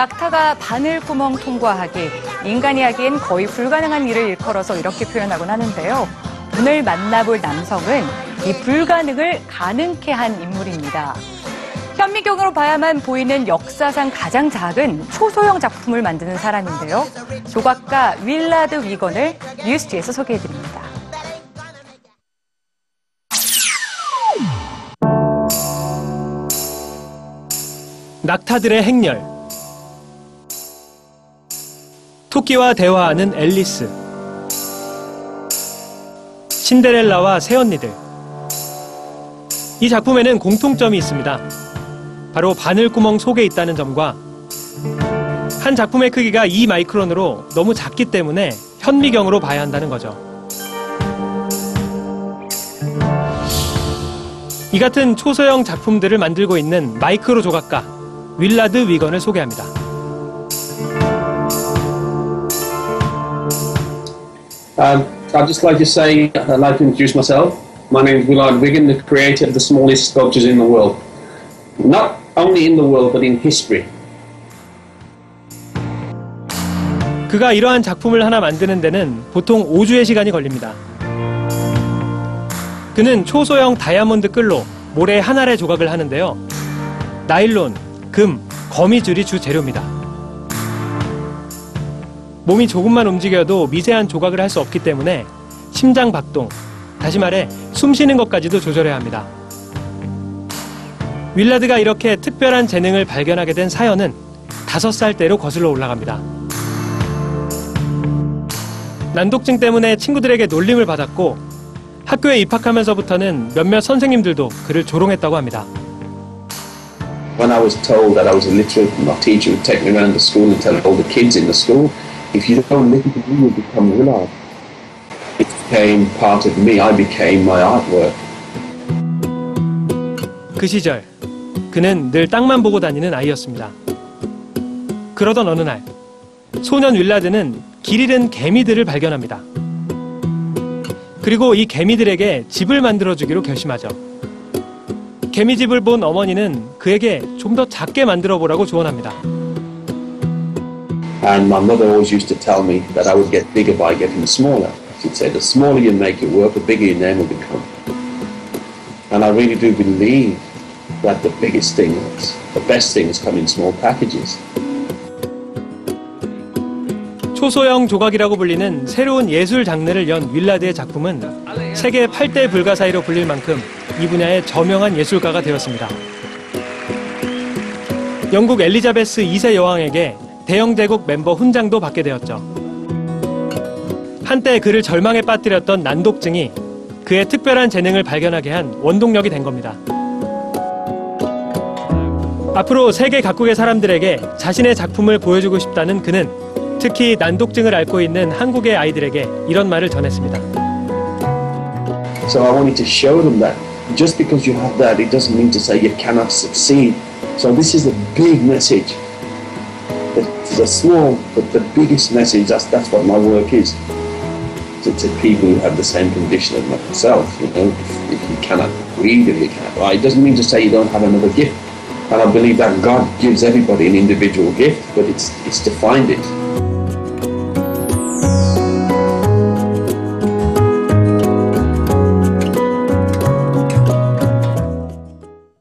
낙타가 바늘 구멍 통과하기, 인간이 하기엔 거의 불가능한 일을 일컬어서 이렇게 표현하곤 하는데요. 오늘 만나볼 남성은 이 불가능을 가능케 한 인물입니다. 현미경으로 봐야만 보이는 역사상 가장 작은 초소형 작품을 만드는 사람인데요. 조각가 윌라드 위건을 뉴스지에서 소개해드립니다. 낙타들의 행렬 토끼와 대화하는 앨리스 신데렐라와 새언니들 이 작품에는 공통점이 있습니다. 바로 바늘구멍 속에 있다는 점과 한 작품의 크기가 2 마이크론으로 너무 작기 때문에 현미경으로 봐야 한다는 거죠. 이 같은 초소형 작품들을 만들고 있는 마이크로 조각가 윌라드 위건을 소개합니다. Um, I'd just like to say, I'd like to introduce myself. My name is Willard Wigan, the creator of the smallest sculptures in the world. Not only in the world, but in history. 그가 이러한 작품을 하나 만드는 데는 보통 5주의 시간이 걸립니다. 그는 초소형 다이아몬드 끌로 모래 한 알의 조각을 하는데요. 나일론, 금, 거미줄이 주 재료입니다. 몸이 조금만 움직여도 미세한 조각을 할 수 없기 때문에 심장 박동, 다시 말해 숨 쉬는 것까지도 조절해야 합니다. 윌라드가 이렇게 특별한 재능을 발견하게 된 사연은 다섯 살 때로 거슬러 올라갑니다. 난독증 때문에 친구들에게 놀림을 받았고 학교에 입학하면서부터는 몇몇 선생님들도 그를 조롱했다고 합니다. When I was told that I was illiterate, my teacher would take me around the school and tell all the kids in the school, if you don't listen to me, you'll become Willard. It became part of me. I became my artwork. 그 시절 그는 늘 땅만 보고 다니는 아이였습니다. 그러던 어느 날 소년 윌라드는 길 잃은 개미들을 발견합니다. 그리고 이 개미들에게 집을 만들어 주기로 결심하죠. 개미집을 본 어머니는 그에게 좀 더 작게 만들어 보라고 조언합니다. And my mother always used to tell me that I would get bigger by getting smaller. She'd say, the smaller you make it work, the bigger your name will become. And I really do believe that the biggest things, the best things come in small packages. 초소형 조각이라고 불리는 새로운 예술 장르를 연 윌라드의 작품은 세계 8대 불가사의로 불릴 만큼 이 분야의 저명한 예술가가 되었습니다. 영국 엘리자베스 2세 여왕에게 대영제국 멤버 훈장도 받게 되었죠. 한때 그를 절망에 빠뜨렸던 난독증이 그의 특별한 재능을 발견하게 한 원동력이 된 겁니다. 앞으로 세계 각국의 사람들에게 자신의 작품을 보여주고 싶다는 그는 특히 난독증을 앓고 있는 한국의 아이들에게 이런 말을 전했습니다. So I wanted to show them that just because you have that, it doesn't mean to say you cannot succeed. So this is a big message. A small, but the biggest message. That's that's what my work is. To, to people who have the same condition as myself, you know, if, if you cannot read or you cannot write, it doesn't mean to say you don't have another gift. And I believe that God gives everybody an individual gift, but it's it's to find it.